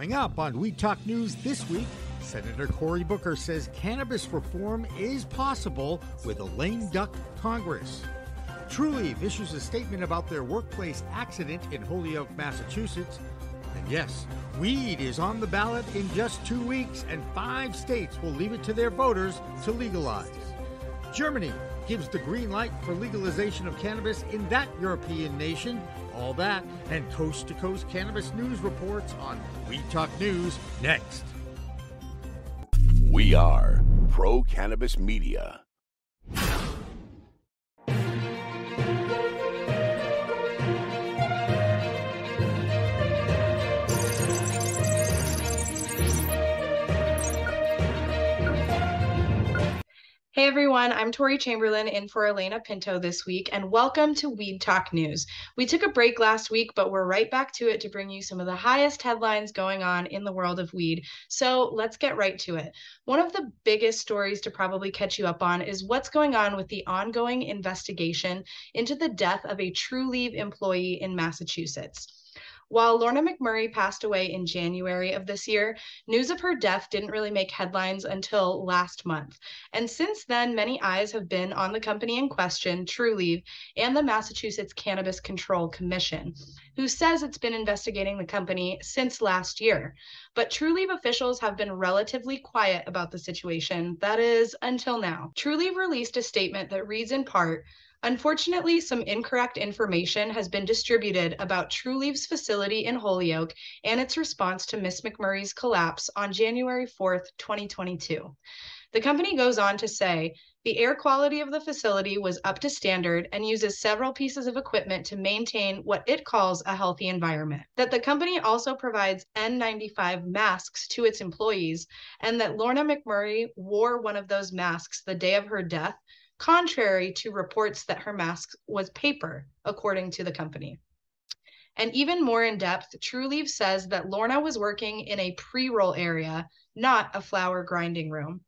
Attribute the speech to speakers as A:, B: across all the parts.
A: Coming up on Weed Talk News this week, Senator Cory Booker says cannabis reform is possible with a lame duck Congress. Trulieve issues a statement about their workplace accident in Holyoke, Massachusetts. And yes, weed is on the ballot in just two weeks, and five states will leave it to their voters to legalize. Germany gives the green light for legalization of cannabis in that European nation. All that and coast to coast cannabis news reports on Weed Talk News next.
B: We are Pro Cannabis Media.
C: Hey everyone, I'm Tori Chamberlain in for Elena Pinto this week, and welcome to Weed Talk News. We took a break last week, but we're right back to it to bring you some of the highest headlines going on in the world of weed. So let's get right to it. One of the biggest stories to probably catch you up on is what's going on with the ongoing investigation into the death of a Trulieve employee in Massachusetts. While Lorna McMurray passed away in January of this year, news of her death didn't really make headlines until last month. And since then, many eyes have been on the company in question, Trulieve, and the Massachusetts Cannabis Control Commission, who says it's been investigating the company since last year. But Trulieve officials have been relatively quiet about the situation, that is, until now. Trulieve released a statement that reads in part, Unfortunately, some incorrect information has been distributed about Trulieve's facility in Holyoke and its response to Miss McMurray's collapse on January 4th, 2022. The company goes on to say the air quality of the facility was up to standard and uses several pieces of equipment to maintain what it calls a healthy environment. That the company also provides N95 masks to its employees, and that Lorna McMurray wore one of those masks the day of her death contrary to reports that her mask was paper, according to the company. And even more in depth, Trulieve says that Lorna was working in a pre roll area, not a flower grinding room.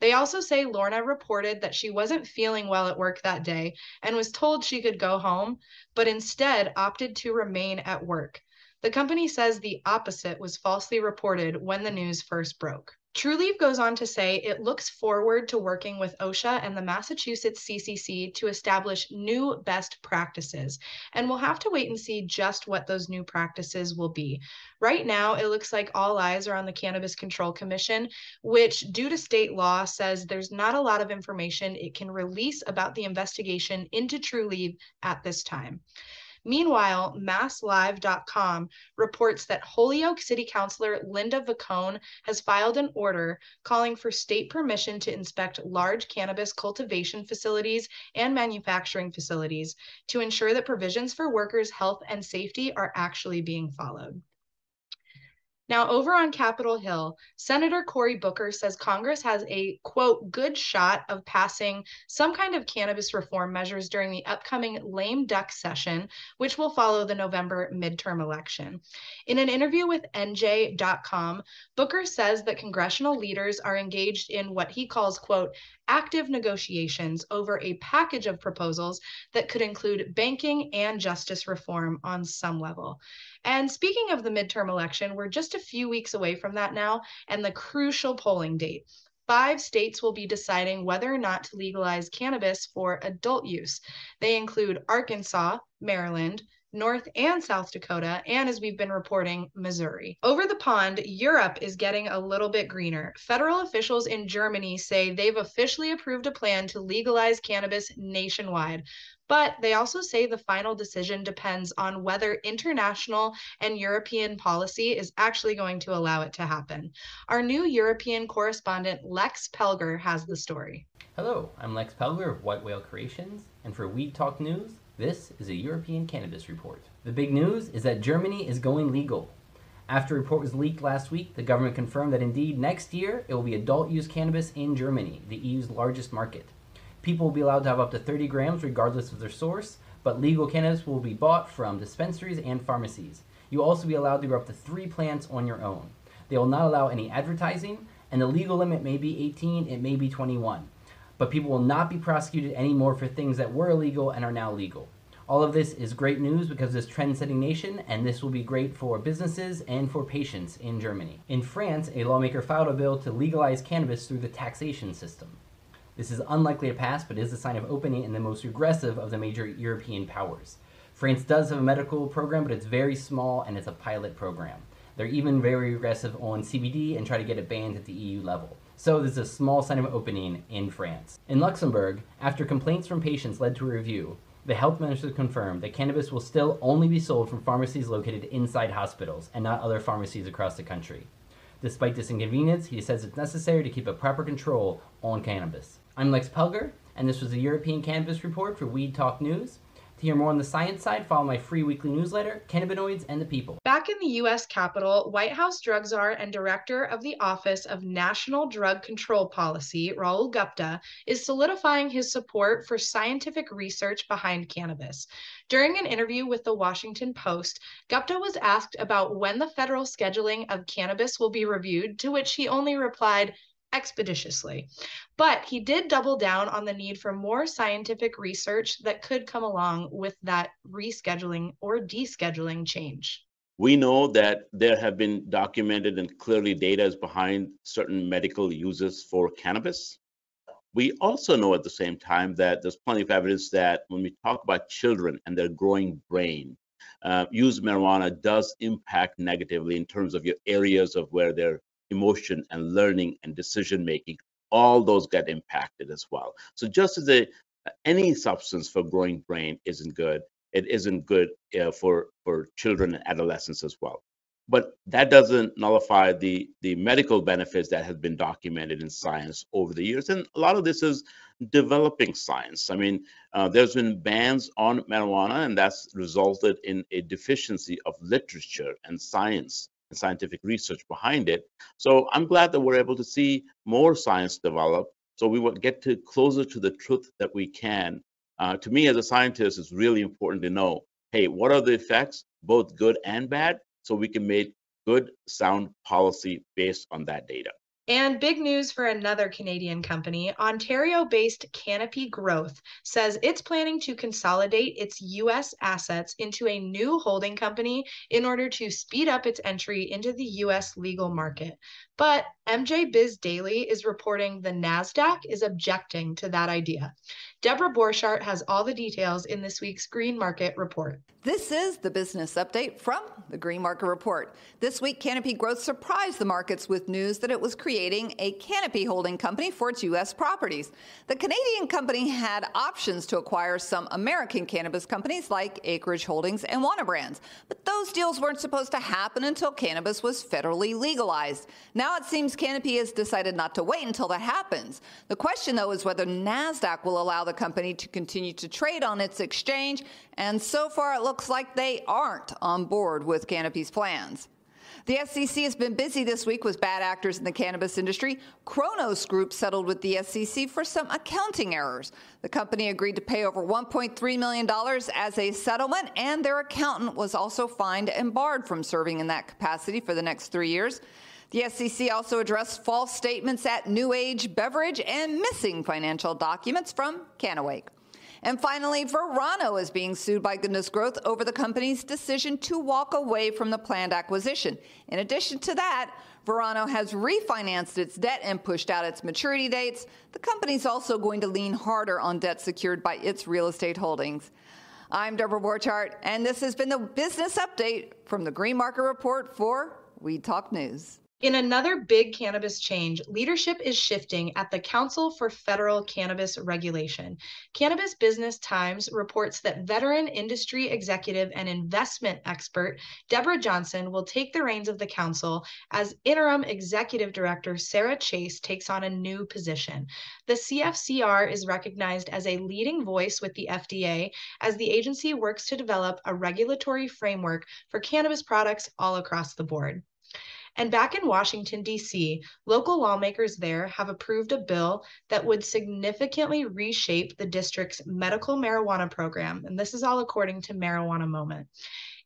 C: They also say Lorna reported that she wasn't feeling well at work that day and was told she could go home, but instead opted to remain at work. The company says the opposite was falsely reported when the news first broke. Trulieve goes on to say it looks forward to working with OSHA and the Massachusetts CCC to establish new best practices, and we'll have to wait and see just what those new practices will be. Right now, it looks like all eyes are on the Cannabis Control Commission, which, due to state law, says there's not a lot of information it can release about the investigation into Trulieve at this time. Meanwhile, MassLive.com reports that Holyoke City Councilor Linda Vacon has filed an order calling for state permission to inspect large cannabis cultivation facilities and manufacturing facilities to ensure that provisions for workers' health and safety are actually being followed. Now, over on Capitol Hill, Senator Cory Booker says Congress has a quote, good shot of passing some kind of cannabis reform measures during the upcoming lame duck session, which will follow the November midterm election. In an interview with NJ.com, Booker says that congressional leaders are engaged in what he calls, quote, active negotiations over a package of proposals that could include banking and justice reform on some level. And speaking of the midterm election, we're just a few weeks away from that now and the crucial polling date. Five states will be deciding whether or not to legalize cannabis for adult use. They include Arkansas, Maryland, North and South Dakota, and as we've been reporting, Missouri. Over the pond, Europe is getting a little bit greener. Federal officials in Germany say they've officially approved a plan to legalize cannabis nationwide. But they also say the final decision depends on whether international and European policy is actually going to allow it to happen. Our new European correspondent, Lex Pelger, has the story.
D: Hello, I'm Lex Pelger of White Whale Creations, and for Weed Talk News, this is a European cannabis report. The big news is that Germany is going legal. After a report was leaked last week, the government confirmed that indeed next year it will be adult use cannabis in Germany, the EU's largest market. People will be allowed to have up to 30 grams regardless of their source, but legal cannabis will be bought from dispensaries and pharmacies. You will also be allowed to grow up to three plants on your own. They will not allow any advertising, and the legal limit may be 18, it may be 21 but people will not be prosecuted anymore for things that were illegal and are now legal. All of this is great news because this trend setting nation, and this will be great for businesses and for patients in Germany. In France, a lawmaker filed a bill to legalize cannabis through the taxation system. This is unlikely to pass, but is a sign of opening in the most regressive of the major European powers. France does have a medical program, but it's very small and it's a pilot program. They're even very aggressive on CBD and try to get it banned at the EU level. So there's a small sign of opening in France. In Luxembourg, after complaints from patients led to a review, the health minister confirmed that cannabis will still only be sold from pharmacies located inside hospitals and not other pharmacies across the country. Despite this inconvenience, he says it's necessary to keep a proper control on cannabis. I'm Lex Pelger, and this was the European Cannabis Report for Weed Talk News. To hear more on the science side, follow my free weekly newsletter, Cannabinoids and the People.
C: Back in the U.S. Capitol, White House drug czar and director of the Office of National Drug Control Policy, Rahul Gupta, is solidifying his support for scientific research behind cannabis. During an interview with the Washington Post, Gupta was asked about when the federal scheduling of cannabis will be reviewed, to which he only replied, expeditiously. But he did double down on the need for more scientific research that could come along with that rescheduling or descheduling change.
E: We know that there have been documented and clearly data is behind certain medical uses for cannabis. We also know at the same time that there's plenty of evidence that when we talk about children and their growing brain, uh, use marijuana does impact negatively in terms of your areas of where they're emotion and learning and decision making all those get impacted as well. So just as a, any substance for growing brain isn't good it isn't good uh, for for children and adolescents as well. But that doesn't nullify the the medical benefits that have been documented in science over the years. And a lot of this is developing science. I mean uh, there's been bans on marijuana and that's resulted in a deficiency of literature and science and scientific research behind it. So I'm glad that we're able to see more science develop so we will get to closer to the truth that we can. Uh, to me, as a scientist, it's really important to know, hey, what are the effects, both good and bad, so we can make good, sound policy based on that data.
C: And big news for another Canadian company, Ontario based Canopy Growth says it's planning to consolidate its U.S. assets into a new holding company in order to speed up its entry into the U.S. legal market. But MJ Biz Daily is reporting the NASDAQ is objecting to that idea. Deborah Borchardt has all the details in this week's Green Market Report.
F: This is the business update from the Green Market Report. This week, Canopy Growth surprised the markets with news that it was creating a Canopy holding company for its U.S. properties. The Canadian company had options to acquire some American cannabis companies like Acreage Holdings and Wana Brands, but those deals weren't supposed to happen until cannabis was federally legalized. Now it seems Canopy has decided not to wait until that happens. The question, though, is whether NASDAQ will allow the company to continue to trade on its exchange, and so far it looks like they aren't on board with Canopy's plans. The SEC has been busy this week with bad actors in the cannabis industry. Cronos Group settled with the SEC for some accounting errors. The company agreed to pay over $1.3 million as a settlement, and their accountant was also fined and barred from serving in that capacity for the next three years. The SEC also addressed false statements at New Age Beverage and missing financial documents from Canawake. And finally, Verano is being sued by Goodness Growth over the company's decision to walk away from the planned acquisition. In addition to that, Verano has refinanced its debt and pushed out its maturity dates. The company's also going to lean harder on debt secured by its real estate holdings. I'm Deborah Borchardt, and this has been the business update from the Green Market Report for Weed Talk News.
C: In another big cannabis change, leadership is shifting at the Council for Federal Cannabis Regulation. Cannabis Business Times reports that veteran industry executive and investment expert Deborah Johnson will take the reins of the council as interim executive director Sarah Chase takes on a new position. The CFCR is recognized as a leading voice with the FDA as the agency works to develop a regulatory framework for cannabis products all across the board. And back in Washington, D.C., local lawmakers there have approved a bill that would significantly reshape the district's medical marijuana program. And this is all according to Marijuana Moment.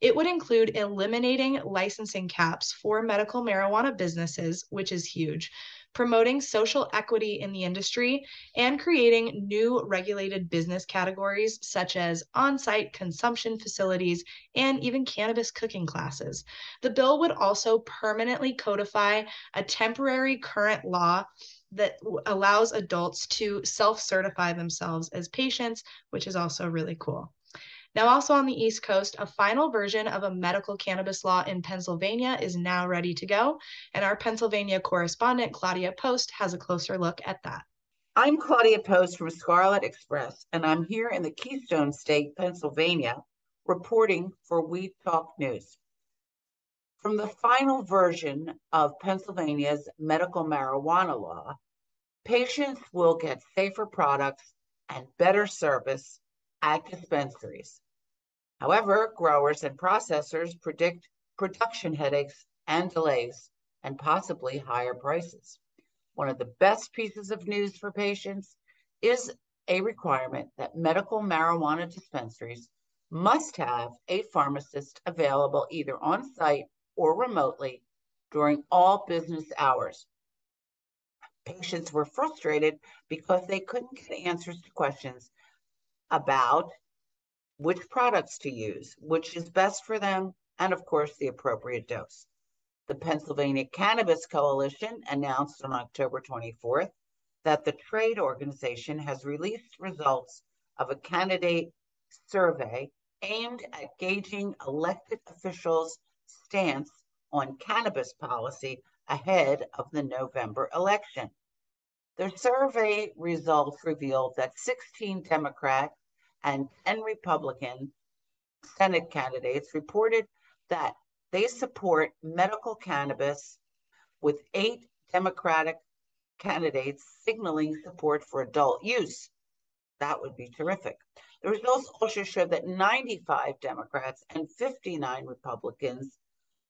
C: It would include eliminating licensing caps for medical marijuana businesses, which is huge, promoting social equity in the industry, and creating new regulated business categories such as on site consumption facilities and even cannabis cooking classes. The bill would also permanently codify a temporary current law that allows adults to self certify themselves as patients, which is also really cool. Now, also on the East Coast, a final version of a medical cannabis law in Pennsylvania is now ready to go. And our Pennsylvania correspondent, Claudia Post, has a closer look at that.
G: I'm Claudia Post from Scarlet Express, and I'm here in the Keystone State, Pennsylvania, reporting for Weed Talk News. From the final version of Pennsylvania's medical marijuana law, patients will get safer products and better service at dispensaries. However, growers and processors predict production headaches and delays and possibly higher prices. One of the best pieces of news for patients is a requirement that medical marijuana dispensaries must have a pharmacist available either on site or remotely during all business hours. Patients were frustrated because they couldn't get answers to questions about which products to use, which is best for them, and of course, the appropriate dose. The Pennsylvania Cannabis Coalition announced on October 24th that the trade organization has released results of a candidate survey aimed at gauging elected officials' stance on cannabis policy ahead of the November election. The survey results revealed that 16 Democrats and 10 Republican Senate candidates reported that they support medical cannabis, with eight Democratic candidates signaling support for adult use. That would be terrific. The results also show that 95 Democrats and 59 Republicans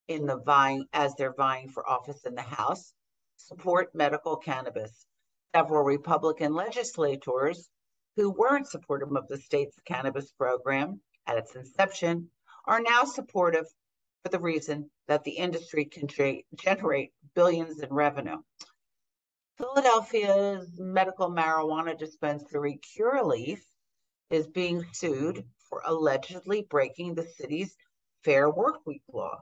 G: in the vying as they're vying for office in the House support medical cannabis. Several Republican legislators who weren't supportive of the state's cannabis program at its inception are now supportive for the reason that the industry can generate billions in revenue. Philadelphia's medical marijuana dispensary Curaleaf is being sued for allegedly breaking the city's Fair Work Week law.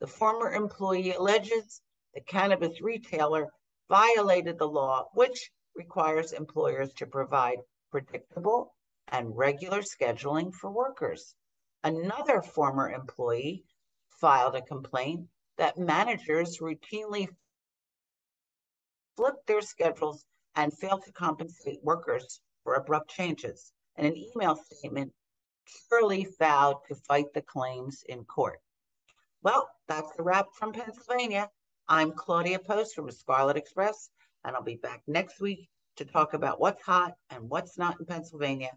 G: The former employee alleges the cannabis retailer violated the law, which requires employers to provide predictable and regular scheduling for workers. Another former employee filed a complaint that managers routinely flip their schedules and fail to compensate workers for abrupt changes. In an email statement, Curaleaf vowed to fight the claims in court. Well, that's the wrap from Pennsylvania. I'm Claudia Post from Scarlet Express, and I'll be back next week to talk about what's hot and what's not in Pennsylvania.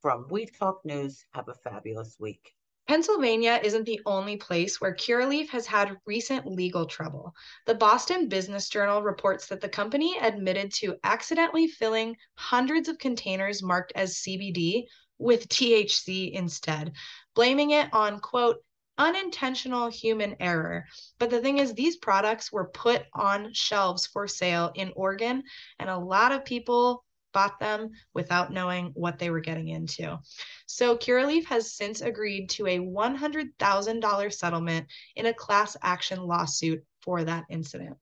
G: From Weed Talk News, have a fabulous week.
C: Pennsylvania isn't the only place where Curaleaf has had recent legal trouble. The Boston Business Journal reports that the company admitted to accidentally filling hundreds of containers marked as CBD with THC instead, blaming it on, quote, unintentional human error. But the thing is, these products were put on shelves for sale in Oregon, and a lot of people bought them without knowing what they were getting into. So Curaleaf has since agreed to a $100,000 settlement in a class action lawsuit for that incident.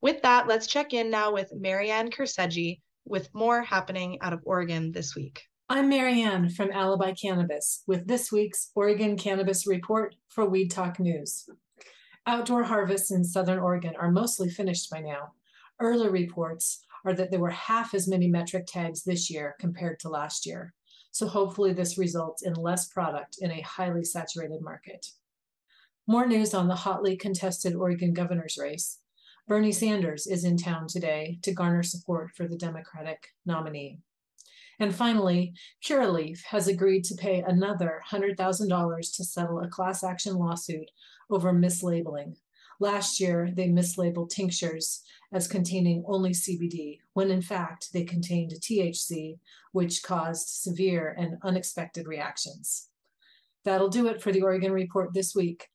C: With that, let's check in now with Marianne Kersegi with more happening out of Oregon this week.
H: I'm Marianne from Alibi Cannabis with this week's Oregon Cannabis Report for Weed Talk News. Outdoor harvests in Southern Oregon are mostly finished by now. Early reports are that there were half as many metric tags this year compared to last year. So hopefully this results in less product in a highly saturated market. More news on the hotly contested Oregon governor's race. Bernie Sanders is in town today to garner support for the Democratic nominee. And finally, Curaleaf has agreed to pay another $100,000 to settle a class action lawsuit over mislabeling. Last year, they mislabeled tinctures as containing only CBD, when in fact they contained THC, which caused severe and unexpected reactions. That'll do it for the Oregon Report this week.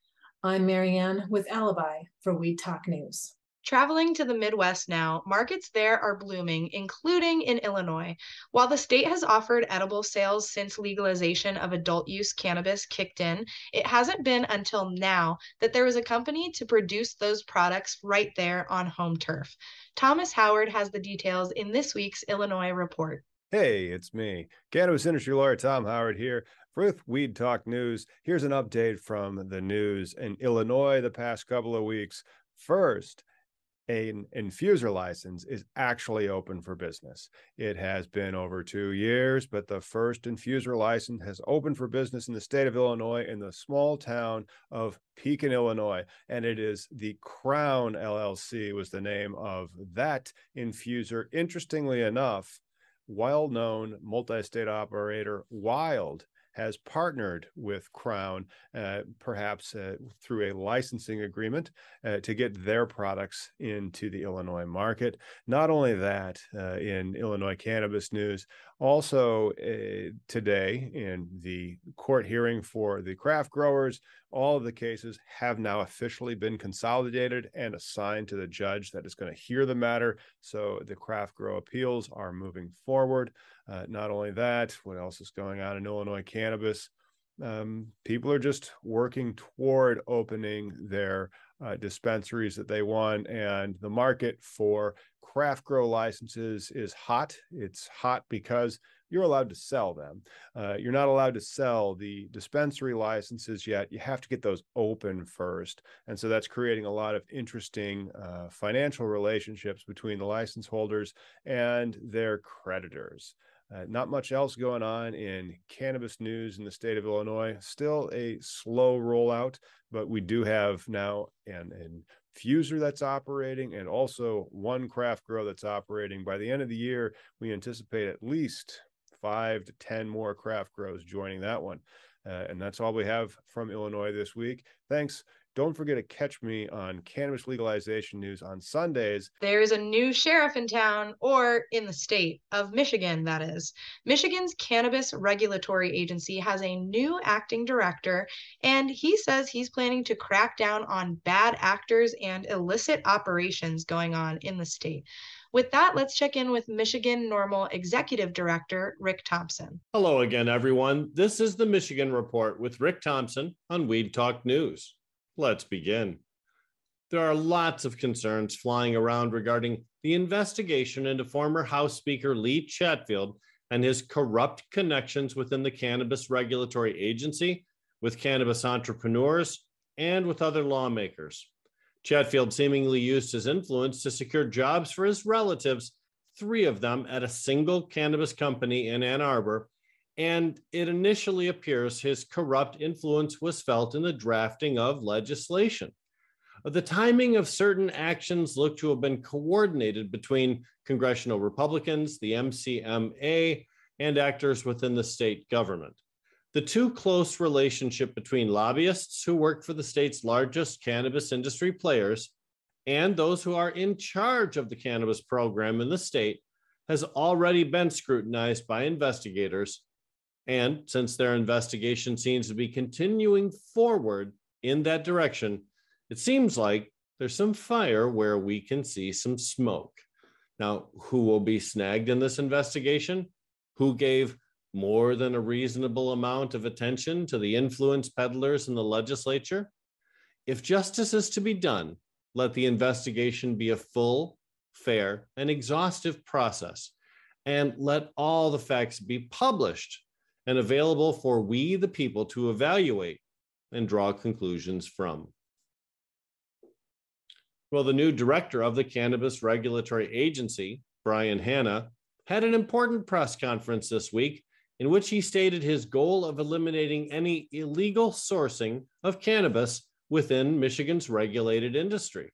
H: I'm Marianne with Alibi for Weed Talk News.
C: Traveling to the Midwest now, markets there are blooming, including in Illinois. While the state has offered edible sales since legalization of adult use cannabis kicked in, it hasn't been until now that there was a company to produce those products right there on home turf. Thomas Howard has the details in this week's Illinois report.
I: Hey, it's me, cannabis industry lawyer Tom Howard here with Weed Talk News. Here's an update from the news in Illinois the past couple of weeks. First, an infuser license is actually open for business. It has been over two years, but the first infuser license has opened for business in the state of Illinois in the small town of Pekin, Illinois. And it is the Crown LLC was the name of that infuser. Interestingly enough, well known multi state operator Wyld has partnered with Crown, uh, perhaps uh, through a licensing agreement, uh, to get their products into the Illinois market. Not only that, in Illinois cannabis news, also uh, today in the court hearing for the craft growers, all of the cases have now officially been consolidated and assigned to the judge that is going to hear the matter. So the craft grow appeals are moving forward. Uh, not only that, what else is going on in Illinois cannabis? Um, people are just working toward opening their uh, dispensaries that they want, and the market for craft grow licenses is hot. It's hot because you're allowed to sell them. Uh, you're not allowed to sell the dispensary licenses yet. You have to get those open first. And so that's creating a lot of interesting uh, financial relationships between the license holders and their creditors. Uh, not much else going on in cannabis news in the state of Illinois. Still a slow rollout, but we do have now an, an infuser that's operating and also one craft grow that's operating. By the end of the year, we anticipate at least five to 10 more craft grows joining that one. Uh, and that's all we have from Illinois this week. Thanks. Don't forget to catch me on cannabis legalization news on Sundays.
C: There's a new sheriff in town, or in the state of Michigan, that is. Michigan's Cannabis Regulatory Agency has a new acting director, and he says he's planning to crack down on bad actors and illicit operations going on in the state. With that, let's check in with Michigan NORML Executive Director Rick Thompson.
J: Hello again, everyone. This is the Michigan Report with Rick Thompson on Weed Talk News. Let's begin. There are lots of concerns flying around regarding the investigation into former House Speaker Lee Chatfield and his corrupt connections within the Cannabis Regulatory Agency, with cannabis entrepreneurs, and with other lawmakers. Chatfield seemingly used his influence to secure jobs for his relatives, three of them at a single cannabis company in Ann Arbor, and it initially appears his corrupt influence was felt in the drafting of legislation. The timing of certain actions looked to have been coordinated between congressional Republicans, the MCMA, and actors within the state government. The too close relationship between lobbyists who work for the state's largest cannabis industry players and those who are in charge of the cannabis program in the state has already been scrutinized by investigators and since their investigation seems to be continuing forward in that direction, it seems like there's some fire where we can see some smoke. Now, who will be snagged in this investigation? Who gave more than a reasonable amount of attention to the influence peddlers in the legislature? If justice is to be done, let the investigation be a full, fair, and exhaustive process, and let all the facts be published and available for we, the people, to evaluate and draw conclusions from. Well, the new director of the Cannabis Regulatory Agency, Brian Hanna, had an important press conference this week in which he stated his goal of eliminating any illegal sourcing of cannabis within Michigan's regulated industry.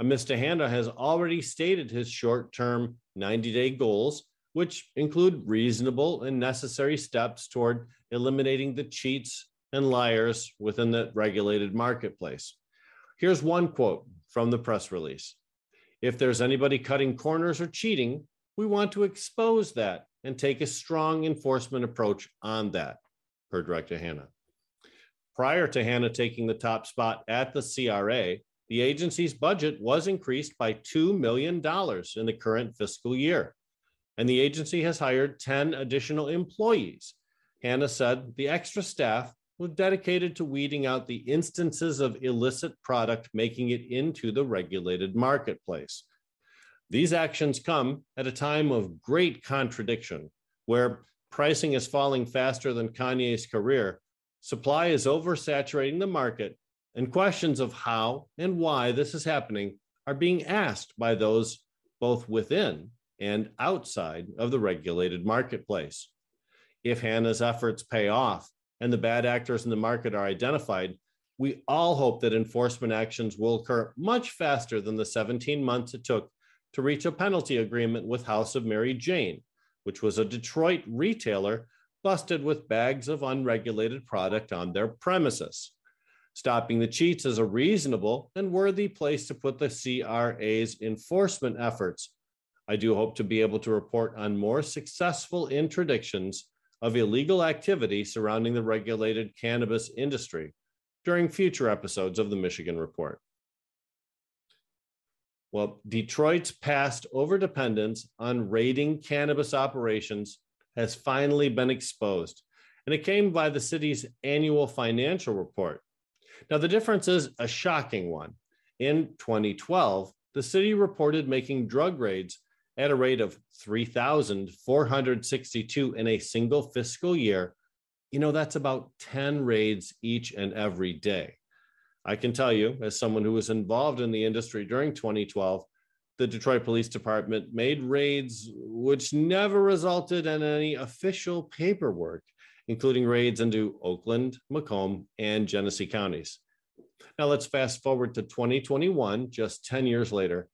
J: Mr. Hanna has already stated his short term 90 day goals which include reasonable and necessary steps toward eliminating the cheats and liars within the regulated marketplace. Here's one quote from the press release If there's anybody cutting corners or cheating, we want to expose that and take a strong enforcement approach on that, per Director Hanna. Prior to Hanna taking the top spot at the CRA, the agency's budget was increased by $2 million in the current fiscal year. And the agency has hired 10 additional employees. Hanna said the extra staff was dedicated to weeding out the instances of illicit product making it into the regulated marketplace. These actions come at a time of great contradiction, where pricing is falling faster than Kanye's career, supply is oversaturating the market, and questions of how and why this is happening are being asked by those both within and outside of the regulated marketplace. If Hanna's efforts pay off and the bad actors in the market are identified, we all hope that enforcement actions will occur much faster than the 17 months it took to reach a penalty agreement with House of Mary Jane, which was a Detroit retailer busted with bags of unregulated product on their premises. Stopping the cheats is a reasonable and worthy place to put the CRA's enforcement efforts. I do hope to be able to report on more successful interdictions of illegal activity surrounding the regulated cannabis industry during future episodes of the Michigan Report. Well, Detroit's past overdependence on raiding cannabis operations has finally been exposed, and it came by the city's annual financial report. Now, the difference is a shocking one. In 2012, the city reported making drug raids at a rate of 3,462 in a single fiscal year. You know, that's about 10 raids each and every day. I can tell you, as someone who was involved in the industry during 2012, the Detroit Police Department made raids which never resulted in any official paperwork, including raids into Oakland, Macomb, and Genesee counties. Now let's fast forward to 2021, just 10 years later,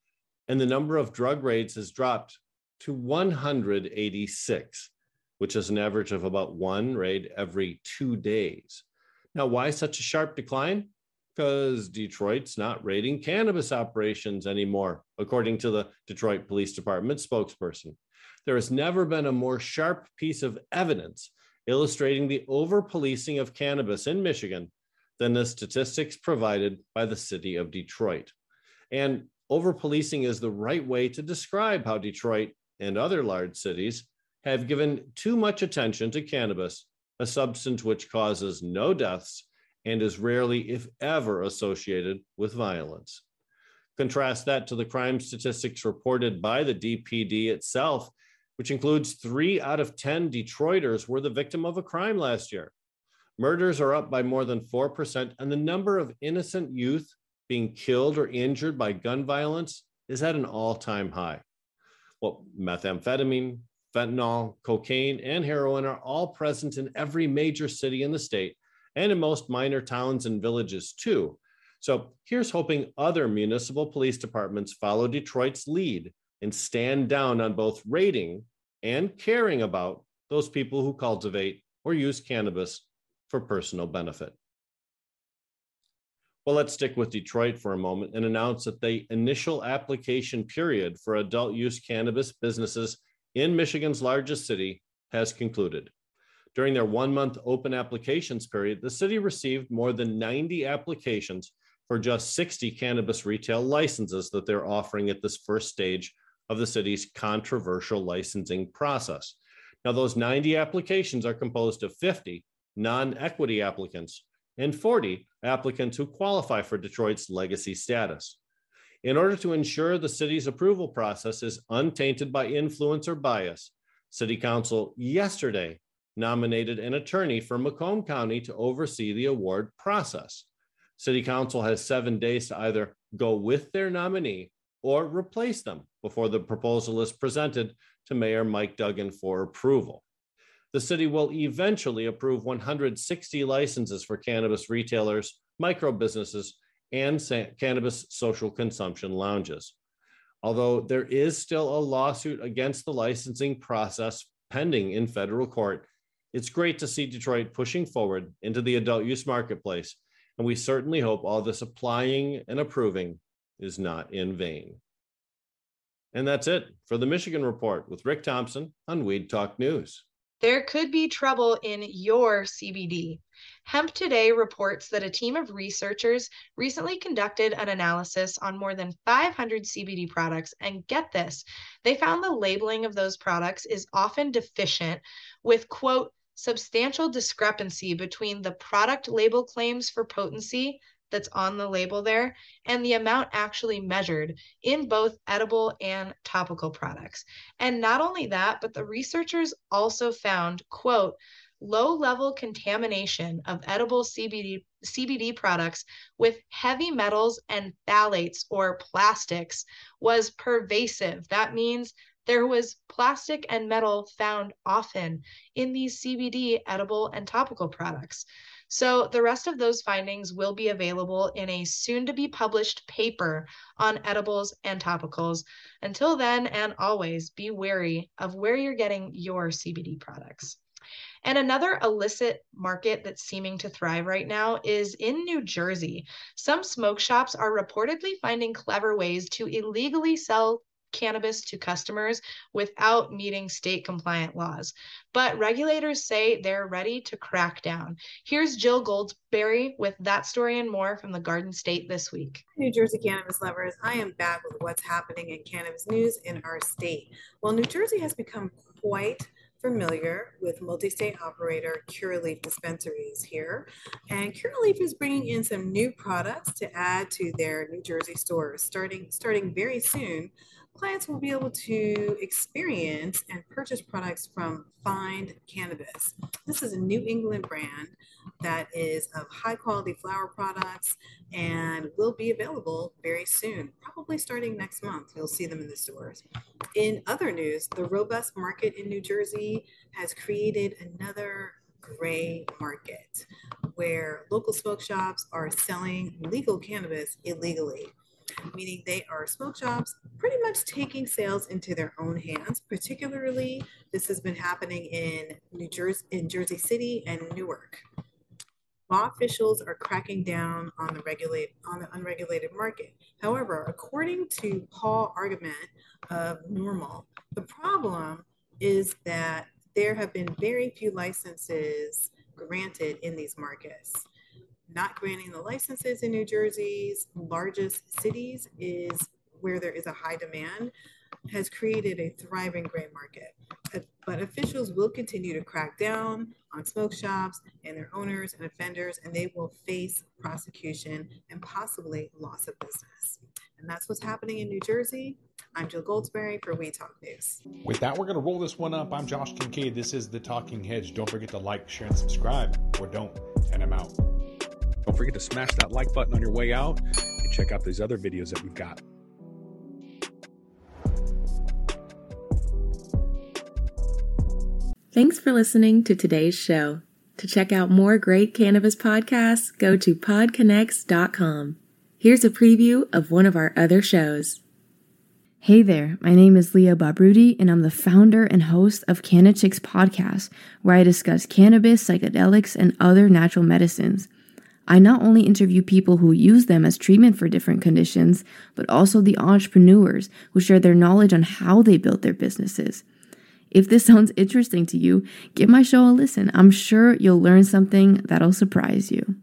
J: and the number of drug raids has dropped to 186, which is an average of about one raid every two days. Now, why such a sharp decline? because Detroit's not raiding cannabis operations anymore, according to the Detroit Police Department spokesperson. There has never been a more sharp piece of evidence illustrating the over policing of cannabis in Michigan than the statistics provided by the city of Detroit. And over policing is the right way to describe how Detroit and other large cities have given too much attention to cannabis, a substance which causes no deaths and is rarely, if ever, associated with violence. Contrast that to the crime statistics reported by the DPD itself, which includes three out of 10 Detroiters were the victim of a crime last year. Murders are up by more than 4%, and the number of innocent youth being killed or injured by gun violence is at an all time high. Well, methamphetamine, fentanyl, cocaine, and heroin are all present in every major city in the state and in most minor towns and villages too. So here's hoping other municipal police departments follow Detroit's lead and stand down on both rating and caring about those people who cultivate or use cannabis for personal benefit. Well, let's stick with Detroit for a moment and announce that the initial application period for adult use cannabis businesses in Michigan's largest city has concluded. During their one month open applications period, the city received more than 90 applications for just 60 cannabis retail licenses that they're offering at this first stage of the city's controversial licensing process. Now, those 90 applications are composed of 50 non equity applicants and 40 applicants who qualify for Detroit's legacy status. In order to ensure the city's approval process is untainted by influence or bias, City Council yesterday nominated an attorney for Macomb County to oversee the award process. City Council has seven days to either go with their nominee or replace them before the proposal is presented to Mayor Mike Duggan for approval. The city will eventually approve 160 licenses for cannabis retailers, micro businesses, and cannabis social consumption lounges. Although there is still a lawsuit against the licensing process pending in federal court, it's great to see Detroit pushing forward into the adult use marketplace, and we certainly hope all this applying and approving is not in vain. And that's it for the Michigan Report with Rick Thompson on Weed Talk News.
C: There could be trouble in your CBD. Hemp Today reports that a team of researchers recently conducted an analysis on more than 500 CBD products. And get this, they found the labeling of those products is often deficient with, quote, substantial discrepancy between the product label claims for potency that's on the label there and the amount actually measured in both edible and topical products. And not only that, but the researchers also found, quote, low level contamination of edible CBD, CBD products with heavy metals and phthalates or plastics was pervasive. That means there was plastic and metal found often in these CBD edible and topical products. So, the rest of those findings will be available in a soon to be published paper on edibles and topicals. Until then, and always, be wary of where you're getting your CBD products. And another illicit market that's seeming to thrive right now is in New Jersey. Some smoke shops are reportedly finding clever ways to illegally sell cannabis to customers without meeting state compliant laws. But regulators say they're ready to crack down. Here's Jill Goldsberry with that story and more from the Garden State this week.
K: New Jersey cannabis lovers, I am back with what's happening in cannabis news in our state. Well, New Jersey has become quite familiar with multi-state operator Curaleaf dispensaries here. And Curaleaf is bringing in some new products to add to their New Jersey stores. Starting, starting very soon, clients will be able to experience and purchase products from Find Cannabis. This is a New England brand that is of high quality flower products and will be available very soon, probably starting next month. You'll see them in the stores. In other news, the robust market in New Jersey has created another gray market where local smoke shops are selling legal cannabis illegally meaning they are smoke shops pretty much taking sales into their own hands. Particularly, this has been happening in New Jersey, in Jersey City and Newark. Law officials are cracking down on the regulate on the unregulated market. However, according to Paul Argament of NORML, the problem is that there have been very few licenses granted in these markets not granting the licenses in New Jersey's largest cities is where there is a high demand has created a thriving gray market. But officials will continue to crack down on smoke shops and their owners and offenders, and they will face prosecution and possibly loss of business. And that's what's happening in New Jersey. I'm Jill Goldsberry for Weed Talk News.
L: With that, we're going to roll this one up. I'm Josh Kincaid. This is The Talking Hedge. Don't forget to like, share, and subscribe, or don't, and I'm out. Don't forget to smash that like button on your way out and check out these other videos that we've got.
M: Thanks for listening to today's show. To check out more great cannabis podcasts, go to podconnects.com. Here's a preview of one of our other shows.
N: Hey there, my name is Leah Babrudi, and I'm the founder and host of Chicks podcast, where I discuss cannabis, psychedelics, and other natural medicines. I not only interview people who use them as treatment for different conditions, but also the entrepreneurs who share their knowledge on how they built their businesses. If this sounds interesting to you, give my show a listen. I'm sure you'll learn something that'll surprise you.